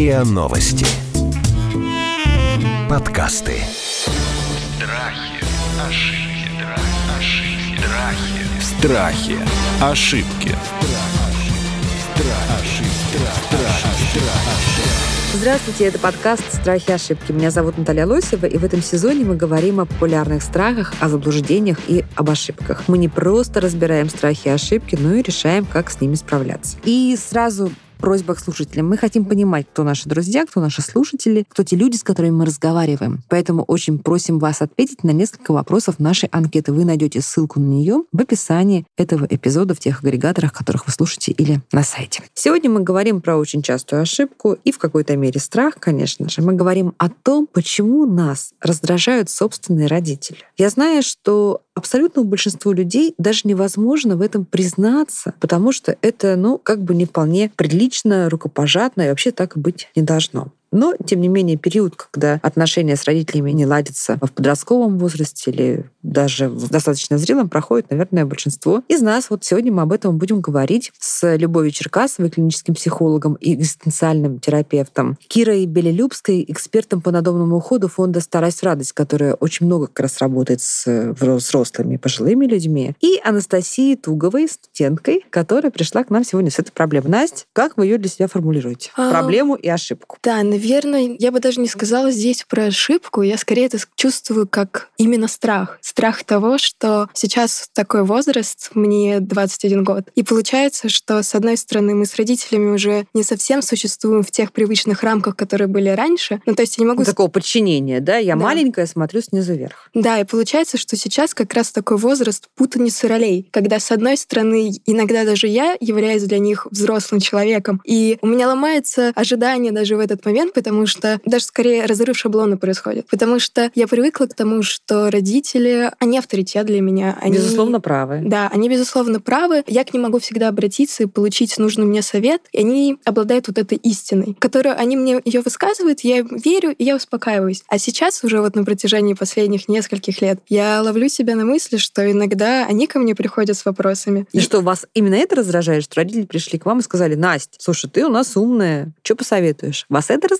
РИА Новости. Подкасты. Страхи, ошибки, ошибки, Страхи. страхи. Ошибки. Здравствуйте, это подкаст «Страхи и ошибки». Меня зовут Наталья Лосева, и в этом сезоне мы говорим о популярных страхах, о заблуждениях и об ошибках. Мы не просто разбираем страхи и ошибки, но и решаем, как с ними справляться. И сразу просьба к слушателям. Мы хотим понимать, кто наши друзья, кто наши слушатели, кто те люди, с которыми мы разговариваем. Поэтому очень просим вас ответить на несколько вопросов нашей анкеты. Вы найдете ссылку на нее в описании этого эпизода в тех агрегаторах, которых вы слушаете, или на сайте. Сегодня мы говорим про очень частую ошибку и в какой-то мере страх, конечно же. Мы говорим о том, почему нас раздражают собственные родители. Я знаю, что абсолютному большинству людей даже невозможно в этом признаться, потому что это, ну, как бы не вполне прилично, рукопожатно, и вообще так быть не должно. Но, тем не менее, период, когда отношения с родителями не ладятся в подростковом возрасте или даже в достаточно зрелом, проходит, наверное, большинство из нас. Вот сегодня мы об этом будем говорить с Любовью Черкасовой, клиническим психологом и экзистенциальным терапевтом, Кирой Белелюбской, экспертом по надомному уходу фонда «Старость в радость», которая очень много как раз работает с взрослыми пожилыми людьми, и Анастасией Туговой, студенткой, которая пришла к нам сегодня с этой проблемой. Настя, как вы ее для себя формулируете? А, Проблему и ошибку. Да, наверное, я бы даже не сказала здесь про ошибку. Я скорее это чувствую как именно страх. Страх того, что сейчас такой возраст, мне 21 год. И получается, что с одной стороны мы с родителями уже не совсем существуем в тех привычных рамках, которые были раньше. Ну, то есть я не могу... Такого подчинения, да? Я Да. маленькая, смотрю снизу вверх. Да, и получается, что сейчас как раз такой возраст путаницы ролей, когда, с одной стороны, иногда даже я являюсь для них взрослым человеком, и у меня ломается ожидание даже в этот момент, потому что даже скорее разрыв шаблона происходит. Потому что я привыкла к тому, что родители, они авторитет для меня. Они... Безусловно, правы. Да, они, безусловно, правы. Я к ним могу всегда обратиться и получить нужный мне совет, и они обладают вот этой истиной, которую они мне ее высказывают, я им верю, и я успокаиваюсь. А сейчас уже вот на протяжении последних нескольких лет я ловлю себя на мысли, что иногда они ко мне приходят с вопросами. И что, вас именно это раздражает, что родители пришли к вам и сказали, Настя, слушай, ты у нас умная, что посоветуешь? Вас это раздражает?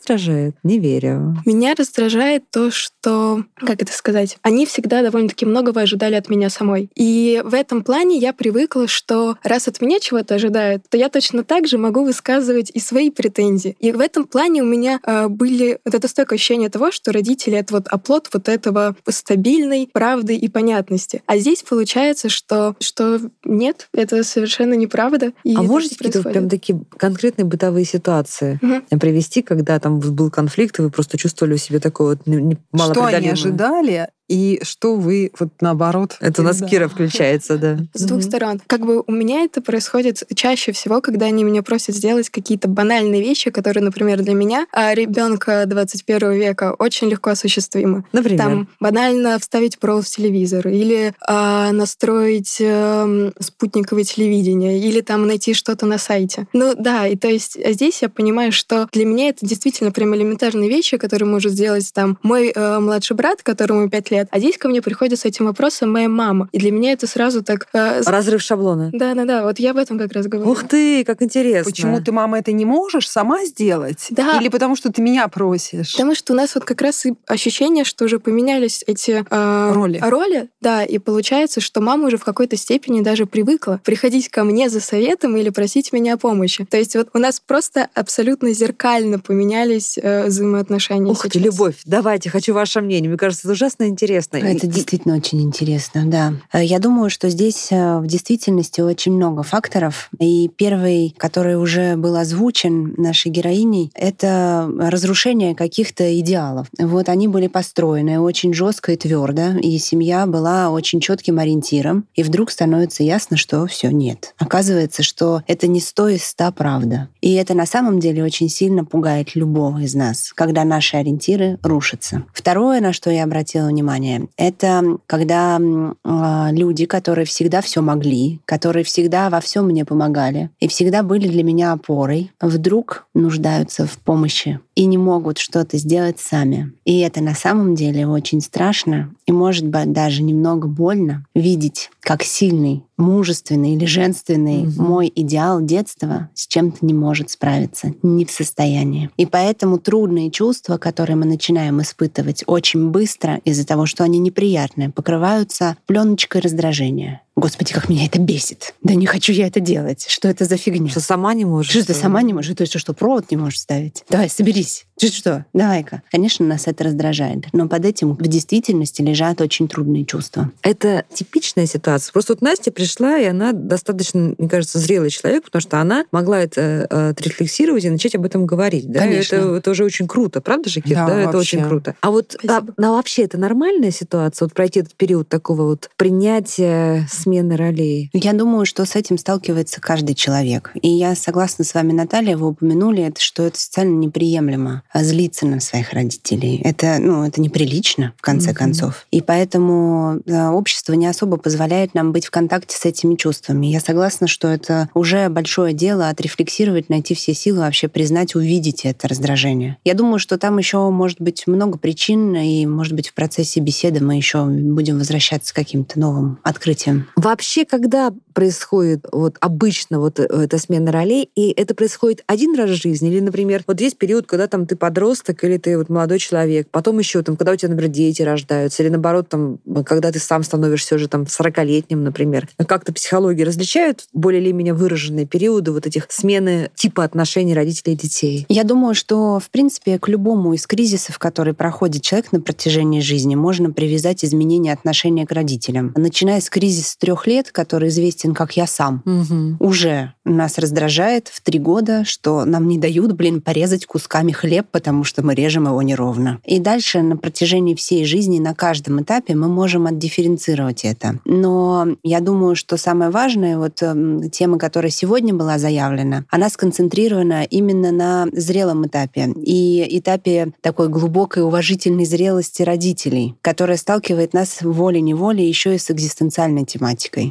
Не верю. Меня раздражает то, что, как это сказать, они всегда довольно-таки многого ожидали от меня самой. И в этом плане я привыкла, что раз от меня чего-то ожидают, то я точно так же могу высказывать и свои претензии. И в этом плане у меня э, были вот это стойкое ощущение того, что родители — это вот оплот вот этого стабильной правды и понятности. А здесь получается, что, что нет, это совершенно неправда. И а можете какие-то прям такие конкретные бытовые ситуации Мгм. привести, когда там был конфликт, и вы просто чувствовали в себе такое вот не- Что они ожидали и что вы вот наоборот. Это у нас Да. Кира включается, да. С двух сторон. Как бы у меня это происходит чаще всего, когда они меня просят сделать какие-то банальные вещи, которые, например, для меня, а ребенка 21 века, очень легко осуществимы. Например? Там банально вставить провод в телевизор, или а, настроить эм, спутниковое телевидение, или там найти что-то на сайте. Ну да, и то есть а здесь я понимаю, что для меня это действительно прям элементарные вещи, которые может сделать там мой э, младший брат, которому 5 лет, а здесь ко мне приходит с этим вопросом моя мама. И для меня это сразу так... э, Разрыв шаблона. да-да-да, вот я об этом как раз говорю. Ух ты, как интересно. Почему ты, мама, это не можешь сама сделать? Да. Или потому что ты меня просишь? Потому что у нас вот как раз и ощущение, что уже поменялись эти э, Роли. роли, да, и получается, что мама уже в какой-то степени даже привыкла приходить ко мне за советом или просить меня о помощи. То есть вот у нас просто абсолютно зеркально поменялись э, взаимоотношения. Ух ты, сейчас. Любовь, давайте, хочу ваше мнение. Мне кажется, это ужасно интересно. И- Это и- действительно очень интересно, да. Э, Я думаю, что здесь э, в действительности очень много факторов. И первый, который уже был озвучен нашей героиней, это разрушение каких-то идеалов. Вот они были построены очень жестко и твердо, и семья была очень четким ориентиром. И вдруг становится ясно, что все нет. Оказывается, что это не сто из ста правда. И это на самом деле очень сильно пугает любого из нас, когда наши ориентиры рушатся. Второе, на что я обратила внимание, это когда а, люди, которые всегда все могли, которые всегда во всем мне помогали и всегда были для меня опорой, вдруг нуждаются в помощи и не могут что-то сделать сами. И это на самом деле очень страшно и может быть даже немного больно видеть как сильный, мужественный или женственный Мгм. мой идеал детства с чем-то не может справиться, не в состоянии. И поэтому трудные чувства, которые мы начинаем испытывать очень быстро из-за того, что они неприятные, покрываются пленочкой раздражения. Господи, как меня это бесит. Да не хочу я это делать. Что это за фигня? Что сама не можешь. Что ты сама не можешь? То есть что, провод не можешь ставить? Давай, соберись. Ты что? Давай-ка. Конечно, нас это раздражает. Но под этим в действительности лежат очень трудные чувства. Это типичная ситуация. Просто вот Настя пришла, и она достаточно, мне кажется, зрелый человек, потому что она могла это э, отрефлексировать и начать об этом говорить. Да? Конечно. Это, это уже очень круто, правда же, Кир? Да, это вообще. очень круто. А вот а, ну, вообще это нормальная ситуация, вот пройти этот период такого вот принятия смены ролей? Я думаю, что с этим сталкивается каждый человек. И я согласна с вами, Наталья, вы упомянули, это, что это социально неприемлемо а злиться на своих родителей. Это, ну, это неприлично, в конце Мгм. концов. И поэтому э, общество не особо позволяет нам быть в контакте с этими чувствами. Я согласна, что это уже большое дело отрефлексировать, найти все силы, вообще признать, увидеть это раздражение. Я думаю, что там еще может быть много причин, и, может быть, в процессе беседы мы еще будем возвращаться к каким-то новым открытиям. Вообще, когда происходит вот обычно вот э, эта смена ролей, и это происходит один раз в жизни, или, например, вот есть период, когда там ты подросток или ты вот молодой человек, потом еще там, когда у тебя, например, дети рождаются, или наоборот, там, когда ты сам становишься уже там 40-летним, например. Как-то психологи различают более или менее выраженные периоды вот этих смены типа отношений родителей и детей? Я думаю, что, в принципе, к любому из кризисов, который проходит человек на протяжении жизни, можно привязать изменение отношения к родителям. Начиная с кризиса трех лет, который известен как «я сам», Мгм. уже нас раздражает в три года, что нам не дают, блин, порезать кусками хлеб, потому что мы режем его неровно. И дальше на протяжении всей жизни, на каждом этапе мы можем отдифференцировать это. Но я думаю, что самое важное, вот эм, тема, которая сегодня была заявлена, она сконцентрирована именно на зрелом этапе и этапе такой глубокой уважительной зрелости родителей, которая сталкивает нас волей-неволей еще и с экзистенциальной тематикой.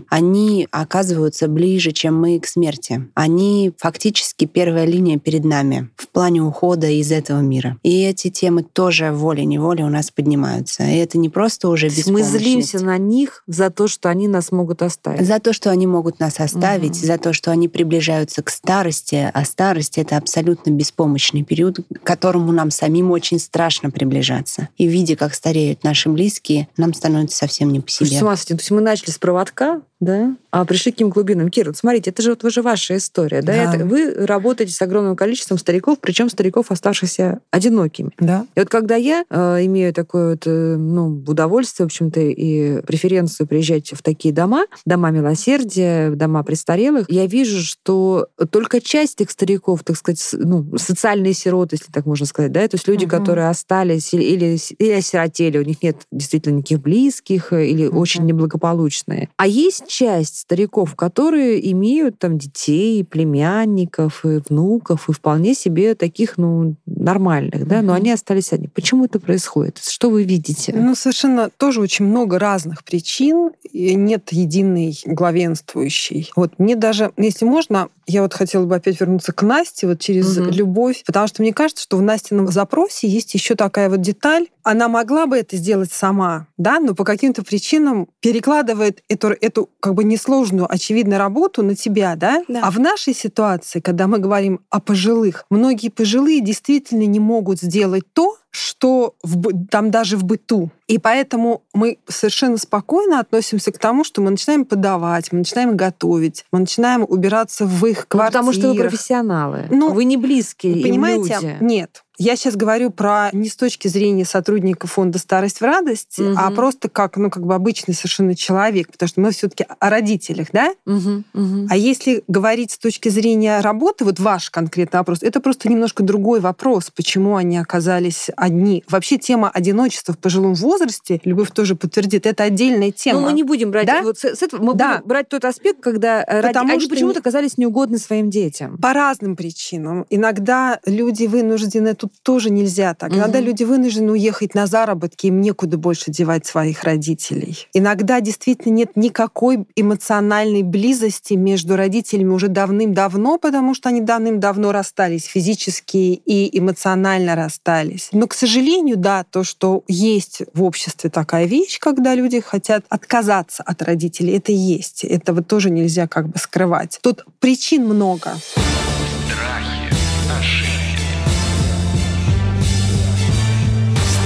Они оказываются ближе, чем мы к смерти. Они фактически первая линия перед нами в плане ухода из этого мира. И эти темы тоже волей-неволей у нас поднимаются. И это не просто уже есть мы беспомощность. злимся на них за то, что они нас могут оставить. За то, что они могут нас оставить, Мгм. за то, что они приближаются к старости, а старость — это абсолютно беспомощный период, к которому нам самим очень страшно приближаться. И видя, как стареют наши близкие, нам становится совсем не по себе. с ума сойти. То есть мы начали с проводка, да, пришли к каким глубинам. Кира, вот смотрите, это же вот уже ваша история, да? Да. Это вы работаете с огромным количеством стариков, причем стариков, оставшихся одинокими. Да. И вот когда я э, имею такое вот, э, ну, удовольствие, в общем-то, и преференцию приезжать в такие дома, дома милосердия, дома престарелых, я вижу, что только часть этих стариков, так сказать, ну, социальные сироты, если так можно сказать, да, то есть люди, Мгм. которые остались или, или, или осиротели, у них нет действительно никаких близких э, или Мгм. очень неблагополучные. А есть часть стариков, которые имеют там детей, племянников, и внуков, и вполне себе таких, ну, нормальных, да, но они остались одни. Почему это происходит? Что вы видите? Ну, совершенно тоже очень много разных причин, и нет единой главенствующей. Вот мне даже, если можно, я вот хотела бы опять вернуться к Насте вот через Мгм. любовь, потому что мне кажется, что в Настином запросе есть еще такая вот деталь. Она могла бы это сделать сама, да, но по каким-то причинам перекладывает эту, эту как бы несложную, очевидно, работу на тебя, да? Да. А в нашей ситуации, когда мы говорим о пожилых, многие пожилые действительно не могут сделать то, что в, там даже в быту. И поэтому мы совершенно спокойно относимся к тому, что мы начинаем подавать, мы начинаем готовить, мы начинаем убираться в их Ну, квартирах. потому что вы профессионалы. Ну, вы не близкие им Понимаете? люди. Нет. Я сейчас говорю про не с точки зрения сотрудника фонда «Старость в радости», а Мгм. просто как, ну, как бы обычный совершенно человек, потому что мы все таки о родителях, да? Мгм, мгм. А если говорить с точки зрения работы, вот ваш конкретный вопрос, это просто немножко другой вопрос, почему они оказались одни. Вообще тема одиночества в пожилом возрасте, Любовь тоже подтвердит, это отдельная тема. Ну, мы не будем брать Да? вот с, с этого, мы Да. будем брать тот аспект, когда э, ради- Потому они что почему-то оказались неугодны своим детям. По разным причинам. Иногда люди вынуждены эту тоже нельзя так. Иногда Мгм. люди вынуждены уехать на заработки, им некуда больше девать своих родителей. Иногда действительно нет никакой эмоциональной близости между родителями уже давным-давно, потому что они давным-давно расстались физически и эмоционально расстались. Но, к сожалению, да, то, что есть в обществе такая вещь, когда люди хотят отказаться от родителей, это есть. Этого тоже нельзя как бы скрывать. Тут причин много.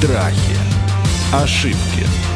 Страхи. Ошибки.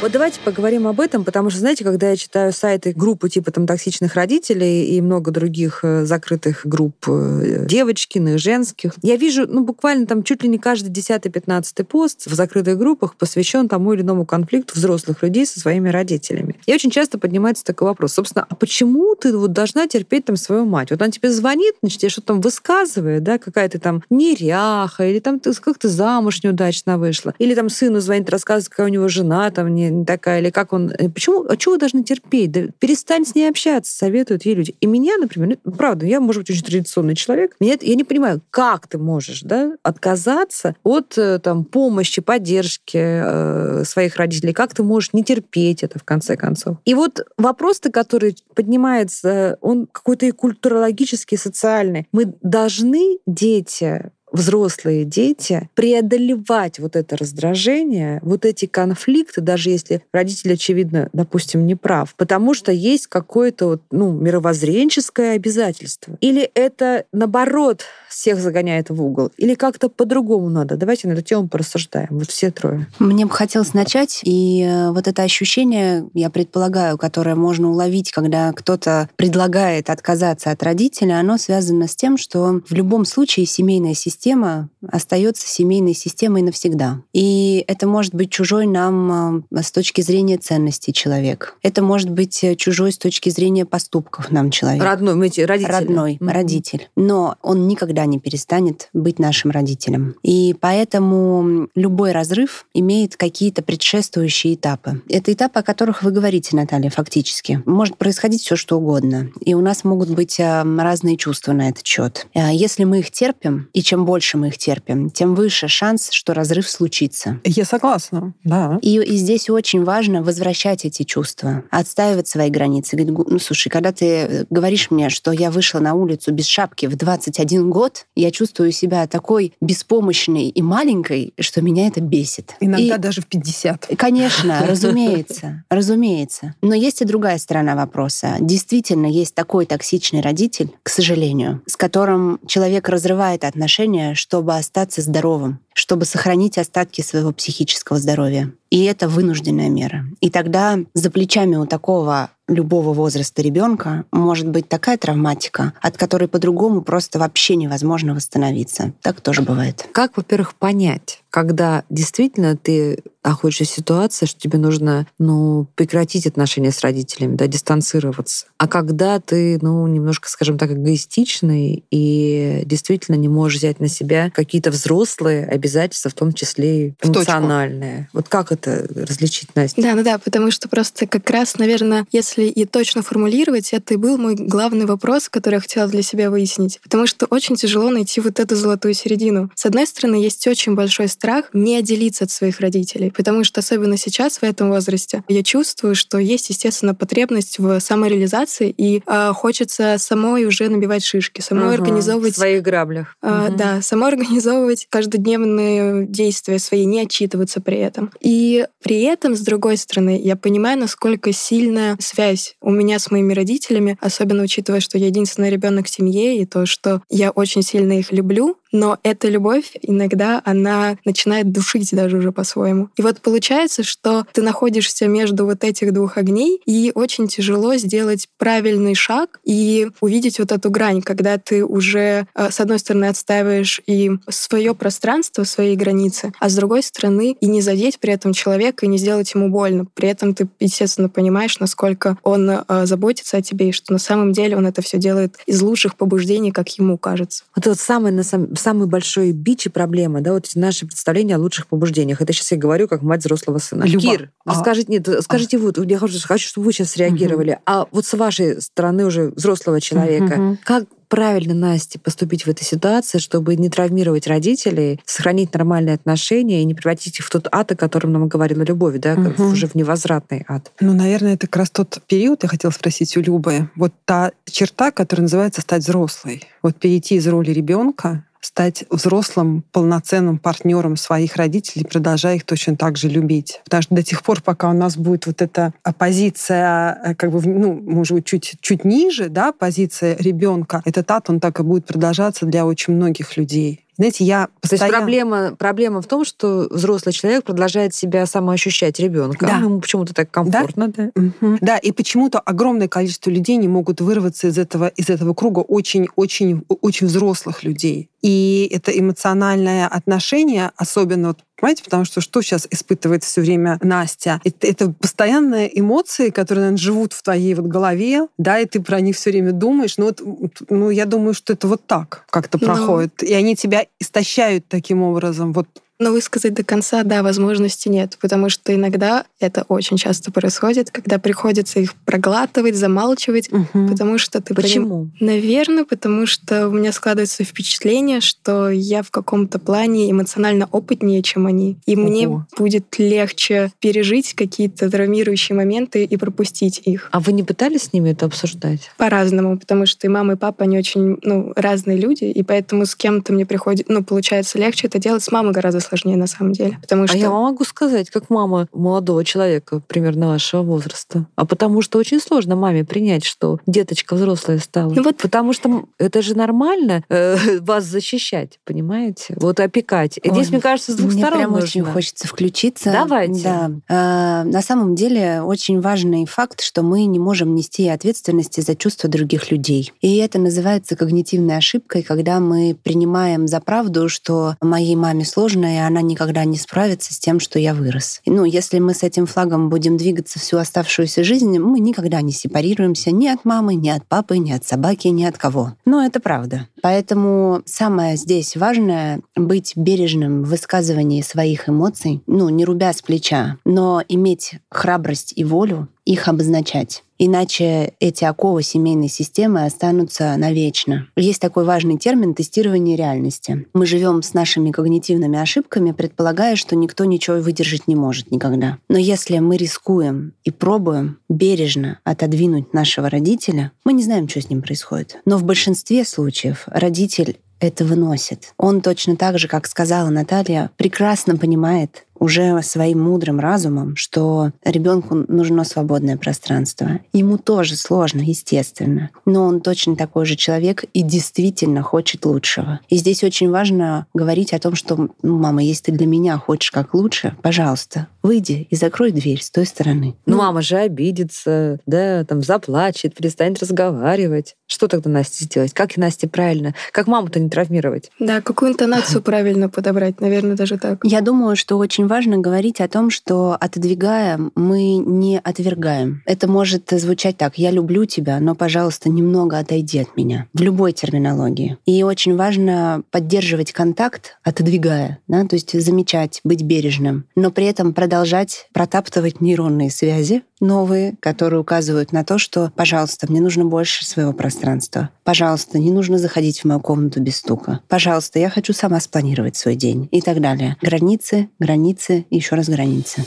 Вот давайте поговорим об этом, потому что, знаете, когда я читаю сайты группы типа там токсичных родителей и много других э, закрытых групп э, девочкиных, женских, я вижу, ну, буквально там чуть ли не каждый 10-15 пост в закрытых группах посвящен тому или иному конфликту взрослых людей со своими родителями. И очень часто поднимается такой вопрос, собственно, а почему ты вот должна терпеть там свою мать? Вот она тебе звонит, значит, тебе что-то там высказывает, да, какая ты там неряха, или там ты как ты замуж неудачно вышла, или там сыну звонит, рассказывает, какая у него жена там не, такая, или как он... э, Почему? А чего вы должны терпеть? Да перестань с ней общаться, советуют ей люди. И меня, например, ну, правда, я, может быть, очень традиционный человек, меня, я не понимаю, как ты можешь да, отказаться от э, там, помощи, поддержки э, своих родителей, как ты можешь не терпеть это, в конце концов. И вот вопрос-то, который поднимается, он какой-то и культурологический, и социальный. Мы должны, дети, взрослые дети преодолевать вот это раздражение, вот эти конфликты, даже если родитель, очевидно, допустим, не прав, потому что есть какое-то вот, ну, мировоззренческое обязательство. Или это, наоборот, всех загоняет в угол, или как-то по-другому надо. Давайте на эту тему порассуждаем. Вот все трое. Мне бы хотелось начать, и э, вот это ощущение, я предполагаю, которое можно уловить, когда кто-то предлагает отказаться от родителя, оно связано с тем, что в любом случае семейная система остается семейной системой навсегда. И это может быть чужой нам э, с точки зрения ценностей человек. Это может быть э, чужой с точки зрения поступков нам человек. Родной, мы эти родители. Родной, Мгм. родитель. Но он никогда не перестанет быть нашим родителем. И поэтому любой разрыв имеет какие-то предшествующие этапы. Это этапы, о которых вы говорите, Наталья, фактически. Может происходить все что угодно. И у нас могут быть а, разные чувства на этот счет. А Если мы их терпим, и чем больше мы их терпим, тем выше шанс, что разрыв случится. Я согласна, да. И, и здесь очень важно возвращать эти чувства, отстаивать свои границы. Говорит, «Гу, ну слушай, когда ты э, говоришь мне, что я вышла на улицу без шапки в 21 год, я чувствую себя такой беспомощной и маленькой, что меня это бесит. Иногда И- даже в 50. Конечно, разумеется, разумеется. Но есть и другая сторона вопроса. Действительно, есть такой токсичный родитель, к сожалению, с которым человек разрывает отношения, чтобы остаться здоровым, чтобы сохранить остатки своего психического здоровья. И это вынужденная мера. И тогда за плечами у такого любого возраста ребенка может быть такая травматика, от которой по-другому просто вообще невозможно восстановиться. Так тоже бывает. Как, во-первых, понять, когда действительно ты находишься в ситуации, что тебе нужно ну, прекратить отношения с родителями, да, дистанцироваться. А когда ты, ну, немножко, скажем так, эгоистичный и действительно не можешь взять на себя какие-то взрослые обязательства, в том числе и эмоциональные. Вот как это различить, Настя? Да, ну да, потому что просто как раз, наверное, если и точно формулировать, это и был мой главный вопрос, который я хотела для себя выяснить. Потому что очень тяжело найти вот эту золотую середину. С одной стороны, есть очень большой страх не отделиться от своих родителей, потому что особенно сейчас, в этом возрасте, я чувствую, что есть, естественно, потребность в самореализации, и а, хочется самой уже набивать шишки, самой Ага, организовывать В своих граблях. а, Мгм. Да, само организовывать каждодневные действия свои, не отчитываться при этом. И при этом, с другой стороны, я понимаю, насколько сильная связь у меня с моими родителями, особенно учитывая, что я единственный ребенок в семье, и то, что я очень сильно их люблю, но эта любовь иногда, она начинает душить даже уже по-своему. И вот получается, что ты находишься между вот этих двух огней, и очень тяжело сделать правильный шаг и увидеть вот эту грань, когда ты уже, э, с одной стороны, отстаиваешь и свое пространство, свои границы, а с другой стороны, и не задеть при этом человека, и не сделать ему больно. При этом ты, естественно, понимаешь, насколько он э, заботится о тебе, и что на самом деле он это все делает из лучших побуждений, как ему кажется. Вот вот самый, на самом, самый большой бич и проблема, да, вот наши представления о лучших побуждениях. Это сейчас я говорю как мать взрослого сына. Люба, Кир, а- расскажите, нет, скажите вы, я хочу, хочу, чтобы вы сейчас реагировали. А вот с вашей стороны уже взрослого человека, Мгм. как правильно Насте поступить в этой ситуации, чтобы не травмировать родителей, сохранить нормальные отношения и не превратить их в тот ад, о котором нам говорила Любовь, да, Мгм. уже в невозвратный ад? Ну, наверное, это как раз тот период, я хотела спросить у Любы, вот та черта, которая называется стать взрослой. Вот перейти из роли ребенка стать взрослым, полноценным партнером своих родителей, продолжая их точно так же любить. Потому что до тех пор, пока у нас будет вот эта позиция, э, как бы, ну, может быть, чуть, чуть ниже, да, позиция ребенка, этот ад, он так и будет продолжаться для очень многих людей. Знаете, я То есть постоянно... проблема, проблема в том, что взрослый человек продолжает себя самоощущать ребенка. Да. Ему почему-то так комфортно, да? Мгм. Да, и почему-то огромное количество людей не могут вырваться из этого, из этого круга очень-очень очень взрослых людей. И это эмоциональное отношение, особенно, вот, понимаете, потому что что сейчас испытывает все время Настя? Это, это постоянные эмоции, которые, наверное, живут в твоей вот голове, да, и ты про них все время думаешь. Ну, вот, ну, я думаю, что это вот так как-то Ну. проходит. И они тебя истощают таким образом. Вот Но высказать до конца, да, возможности нет, потому что иногда это очень часто происходит, когда приходится их проглатывать, замалчивать, мгм. потому что ты поним- Почему? Наверное, потому что у меня складывается впечатление, что я в каком-то плане эмоционально опытнее, чем они. И мне Ого. будет легче пережить какие-то травмирующие моменты и пропустить их. А вы не пытались с ними это обсуждать? По-разному, потому что и мама, и папа, они очень ну, разные люди, и поэтому с кем-то мне приходит, ну, получается легче это делать, с мамой гораздо сложнее на самом деле. Потому что А я вам могу сказать, как мама молодого человека примерно вашего возраста. А потому что очень сложно маме принять, что деточка взрослая стала. Ну вот- Потому что это же нормально э, вас защищать, понимаете? Вот опекать. И Ой, Здесь, мне кажется, с двух Мне сторон прям нужно. очень хочется включиться. Давайте. Да. А, на самом деле очень важный факт, что мы не можем нести ответственности за чувства других людей. И это называется когнитивной ошибкой, когда мы принимаем за правду, что моей маме сложно, и она никогда не справится с тем, что я вырос. Ну, если мы с этим флагом будем двигаться всю оставшуюся жизнь, мы никогда не сепарируемся ни от мамы, ни от папы, ни от собаки, ни от кого. Но это правда. Поэтому самое здесь важное — быть бережным в высказывании своих эмоций, ну, не рубя с плеча, но иметь храбрость и волю их обозначать. Иначе эти оковы семейной системы останутся навечно. Есть такой важный термин тестирование реальности. Мы живем с нашими когнитивными ошибками, предполагая, что никто ничего выдержать не может никогда. Но если мы рискуем и пробуем бережно отодвинуть нашего родителя, мы не знаем, что с ним происходит. Но в большинстве случаев родитель это выносит. Он точно так же, как сказала Наталья, прекрасно понимает уже своим мудрым разумом, что ребенку нужно свободное пространство. Ему тоже сложно, естественно, но он точно такой же человек и действительно хочет лучшего. И здесь очень важно говорить о том, что, ну, мама, если ты для меня хочешь как лучше, пожалуйста, выйди и закрой дверь с той стороны. Ну, мама же обидится, да, там заплачет, перестанет разговаривать. Что тогда Насте сделать? Как Насте правильно? Как маму-то не травмировать? Да, какую интонацию правильно подобрать, наверное, даже так. Я думаю, что очень важно говорить о том, что отодвигая, мы не отвергаем. Это может звучать так: я люблю тебя, но, пожалуйста, немного отойди от меня. В любой терминологии. И очень важно поддерживать контакт, отодвигая, да, то есть замечать, быть бережным, но при этом продолжать протаптывать нейронные связи новые, которые указывают на то, что, пожалуйста, мне нужно больше своего пространства. Пожалуйста, не нужно заходить в мою комнату без стука. Пожалуйста, я хочу сама спланировать свой день и так далее. Границы, границы еще раз границы.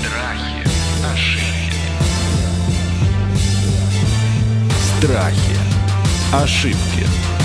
Страхи, ошибки. Страхи. Ошибки.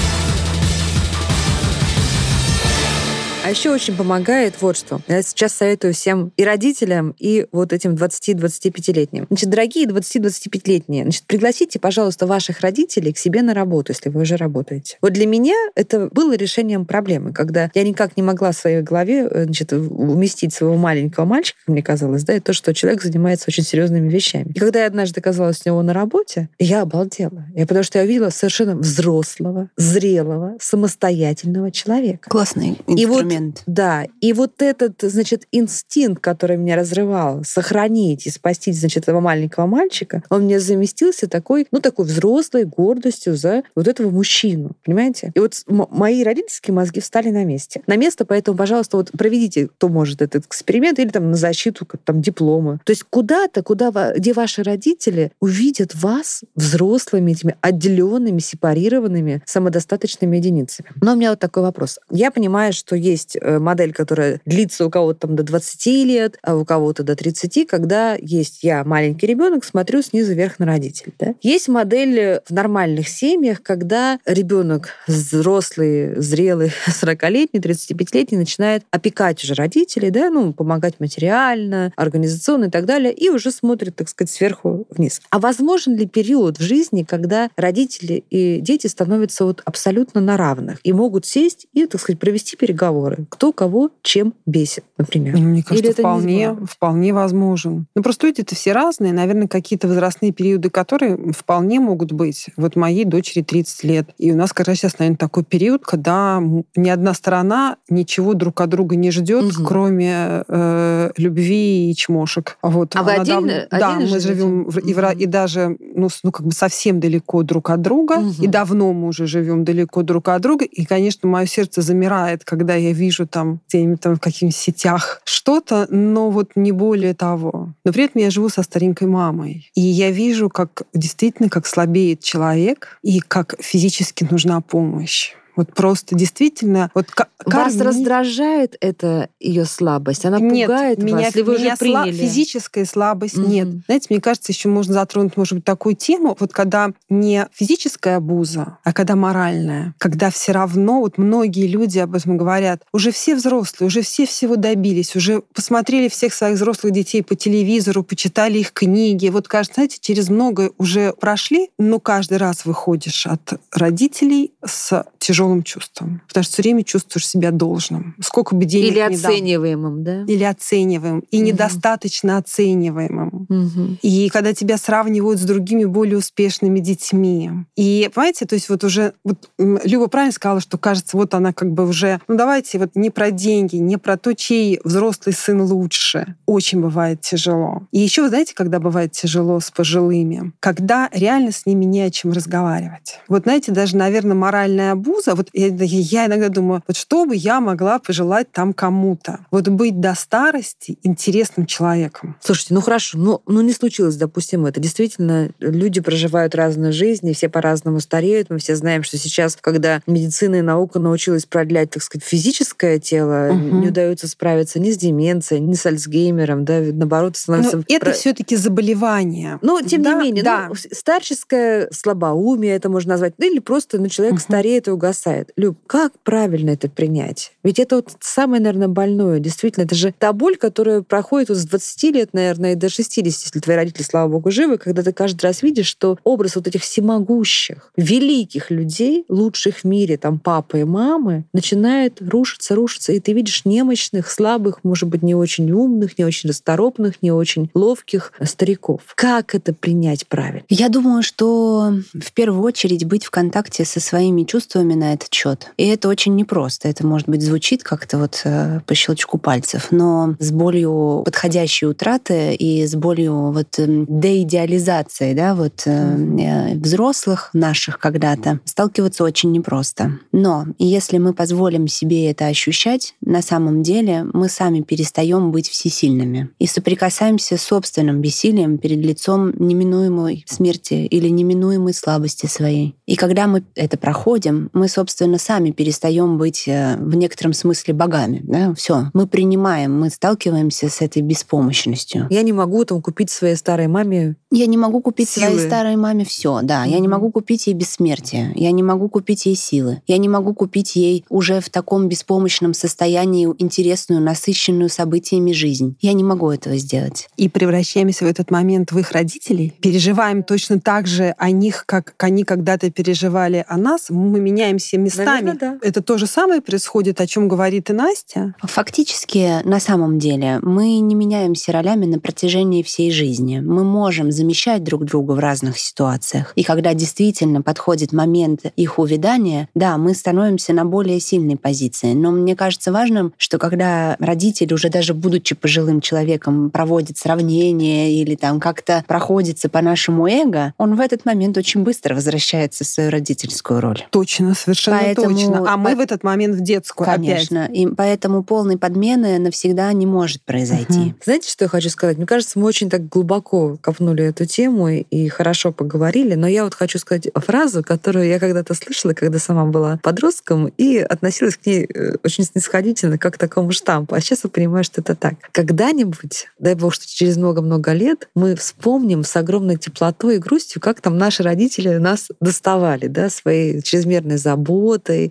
Еще очень помогает вот что. Я сейчас советую всем и родителям, и вот этим 20-25-летним. Значит, дорогие 20-25-летние, значит, пригласите, пожалуйста, ваших родителей к себе на работу, если вы уже работаете. Вот для меня это было решением проблемы, когда я никак не могла в своей голове э, значит, уместить своего маленького мальчика, мне казалось, да, и то, что человек занимается очень серьезными вещами. И когда я однажды оказалась у него на работе, я обалдела. Я, потому что я увидела совершенно взрослого, зрелого, самостоятельного человека. Классный И вот инструмент момент. Да, и вот этот, значит, инстинкт, который меня разрывал, сохранить и спасти, значит, этого маленького мальчика, он мне заместился такой, ну, такой взрослой гордостью за вот этого мужчину, понимаете? И вот мои родительские мозги встали на месте. На место, поэтому, пожалуйста, вот проведите, кто может этот эксперимент, или там на защиту там, диплома. То есть куда-то, куда, где ваши родители увидят вас взрослыми, этими отделенными, сепарированными, самодостаточными единицами. Но у меня вот такой вопрос. Я понимаю, что есть э, модель, которая длится у кого-то там до 20 лет, а у кого-то до 30, когда есть я маленький ребенок, смотрю снизу вверх на родителей. Да? Есть модель в нормальных семьях, когда ребенок взрослый, зрелый, 40-летний, 35-летний начинает опекать уже родителей, да, ну, помогать материально, организационно и так далее, и уже смотрит, так сказать, сверху вниз. А возможен ли период в жизни, когда родители и дети становятся вот абсолютно на равных и могут сесть и, так сказать, провести переговоры, кто кого чем бесит, например? Мне кажется, Или вполне, вполне возможен. Ну, просто люди-то все разные, наверное, какие-то возрастные периоды, которые вполне могут быть. Вот моей дочери 30 лет, и у нас как раз сейчас, наверное, такой период, когда ни одна сторона ничего друг от друга не ждет, угу. кроме э, любви и чмошек. Вот. А вы отдельно, дав... Да, мы живем в... и, в... и даже ну, ну, как бы совсем далеко друг от друга, угу. и давно мы уже живем далеко друг от друга, и, конечно, мое сердце замирает, когда я вижу там где-нибудь там в каких-нибудь сетях что-то, но вот не более того. Но при этом я живу со старенькой мамой, и я вижу, как действительно, как слабеет человек, и как физически нужна помощь. Вот просто действительно... Вот вас Карми... раздражает эта ее слабость? Она нет, пугает меня, вас? Или вы меня уже приняли? физическая слабость mm-hmm. нет. Знаете, мне кажется, еще можно затронуть, может быть, такую тему, вот когда не физическая абуза, а когда моральная, когда все равно, вот многие люди об этом говорят, уже все взрослые, уже все всего добились, уже посмотрели всех своих взрослых детей по телевизору, почитали их книги. Вот, кажется, знаете, через многое уже прошли, но каждый раз выходишь от родителей с тяжелым тяжелым чувством. Потому что все время чувствуешь себя должным. Сколько бы денег Или оцениваемым, дал. да? Или оцениваемым. И угу. недостаточно оцениваемым. Угу. И когда тебя сравнивают с другими более успешными детьми. И, понимаете, то есть вот уже... Вот Люба правильно сказала, что кажется, вот она как бы уже... Ну давайте вот не про деньги, не про то, чей взрослый сын лучше. Очень бывает тяжело. И еще, вы знаете, когда бывает тяжело с пожилыми? Когда реально с ними не о чем разговаривать. Вот знаете, даже, наверное, моральная абуза вот я, я иногда думаю, вот что бы я могла пожелать там кому-то? Вот быть до старости интересным человеком. Слушайте, ну хорошо, ну, ну не случилось, допустим, это. Действительно, люди проживают разные жизни, все по-разному стареют. Мы все знаем, что сейчас, когда медицина и наука научилась продлять, так сказать, физическое тело, угу. не удается справиться ни с деменцией, ни с Альцгеймером, да, наоборот, становится... Но это все-таки заболевание. Ну, тем да, не менее, да. ну, старческое слабоумие это можно назвать, ну, или просто ну, человек угу. стареет и угасает спасает. Люб, как правильно это принять? Ведь это вот самое, наверное, больное. Действительно, это же та боль, которая проходит вот с 20 лет, наверное, и до 60, если твои родители, слава богу, живы, когда ты каждый раз видишь, что образ вот этих всемогущих, великих людей, лучших в мире, там, папы и мамы, начинает рушиться, рушиться, и ты видишь немощных, слабых, может быть, не очень умных, не очень расторопных, не очень ловких стариков. Как это принять правильно? Я думаю, что в первую очередь быть в контакте со своими чувствами на этот счет. И это очень непросто. Это, может быть, звучит как-то вот э, по щелчку пальцев, но с болью подходящей утраты и с болью вот эм, деидеализации, да, вот mm. взрослых наших когда-то сталкиваться очень непросто. Но если мы позволим себе это ощущать, на самом деле мы сами перестаем быть всесильными и соприкасаемся с собственным бессилием перед лицом неминуемой смерти или неминуемой слабости своей. И когда мы это проходим, мы, собственно, сами перестаем быть э, в некотором смысле богами. Да? Все, мы принимаем, мы сталкиваемся с этой беспомощностью. Я не могу там купить своей старой маме я не могу купить силы. своей старой маме все, да. Mm-hmm. Я не могу купить ей бессмертие. Я не могу купить ей силы. Я не могу купить ей уже в таком беспомощном состоянии интересную, насыщенную событиями жизнь. Я не могу этого сделать. И превращаемся в этот момент в их родителей. Переживаем точно так же о них, как они когда-то переживали о нас. Мы меняемся меняемся местами. Наверное, да. Это то же самое происходит, о чем говорит и Настя. Фактически, на самом деле, мы не меняемся ролями на протяжении всей жизни. Мы можем замещать друг друга в разных ситуациях. И когда действительно подходит момент их увядания, да, мы становимся на более сильной позиции. Но мне кажется важным, что когда родитель, уже даже будучи пожилым человеком, проводит сравнение или там как-то проходится по нашему эго, он в этот момент очень быстро возвращается в свою родительскую роль. Точно, совершенно Поэтому- точно. А мы по- в этот момент в детскую Конечно. И поэтому полной подмены навсегда не может произойти. Мгм. Знаете, что я хочу сказать? Мне кажется, мы очень так глубоко копнули эту тему и хорошо поговорили, но я вот хочу сказать фразу, которую я когда-то слышала, когда сама была подростком, и относилась к ней э, очень снисходительно, как к такому штампу. А сейчас я понимаю, что это так. Когда-нибудь, дай бог, что через много-много лет, мы вспомним с огромной теплотой и грустью, как там наши родители нас доставали, да, своей чрезмерной заботой,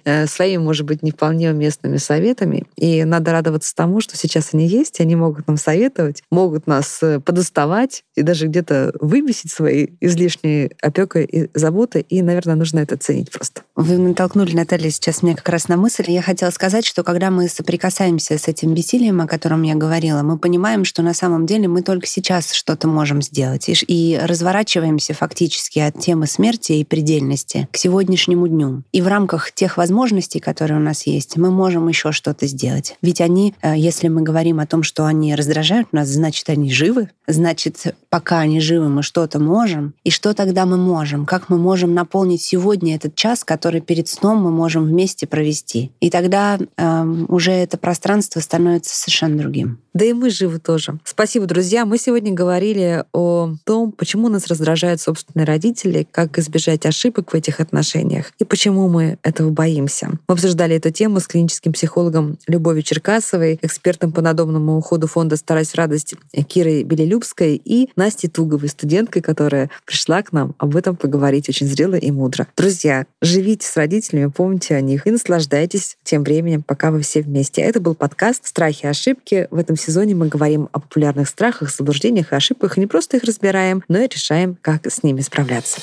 э, своими, может быть, не вполне уместными советами. И надо радоваться тому, что сейчас они есть, и они могут нам советовать, могут нас э, подоставать и даже где-то выбесить своей излишней опекой и заботой. И, наверное, нужно это ценить просто. Вы натолкнули, Наталья, сейчас меня как раз на мысль. Я хотела сказать, что когда мы соприкасаемся с этим бессилием, о котором я говорила, мы понимаем, что на самом деле мы только сейчас что-то можем сделать. И, и разворачиваемся фактически от темы смерти и предельности к сегодняшнему дню. И в рамках тех возможностей, которые у нас есть, мы можем еще что-то сделать. Ведь они, э, если мы говорим о том, что они раздражают нас, значит, они живы. Значит, пока они живы, мы что-то можем. И что тогда мы можем? Как мы можем наполнить сегодня этот час, который перед сном мы можем вместе провести? И тогда эм, уже это пространство становится совершенно другим. Да и мы живы тоже. Спасибо, друзья. Мы сегодня говорили о том, почему нас раздражают собственные родители, как избежать ошибок в этих отношениях и почему мы этого боимся. Мы обсуждали эту тему с клиническим психологом Любовью Черкасовой, экспертом по надомному уходу фонда «Старость радость» Кирой Белелюбской и Настей Туговой, студенткой, которая пришла к нам об этом поговорить очень зрело и мудро. Друзья, живите с родителями, помните о них и наслаждайтесь тем временем, пока вы все вместе. Это был подкаст «Страхи и ошибки». В этом сезоне мы говорим о популярных страхах, заблуждениях и ошибках, и не просто их разбираем, но и решаем, как с ними справляться.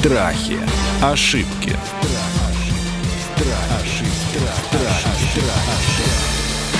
Страхи, ошибки, страх, ошибки, страхи. Страхи. Ошибки.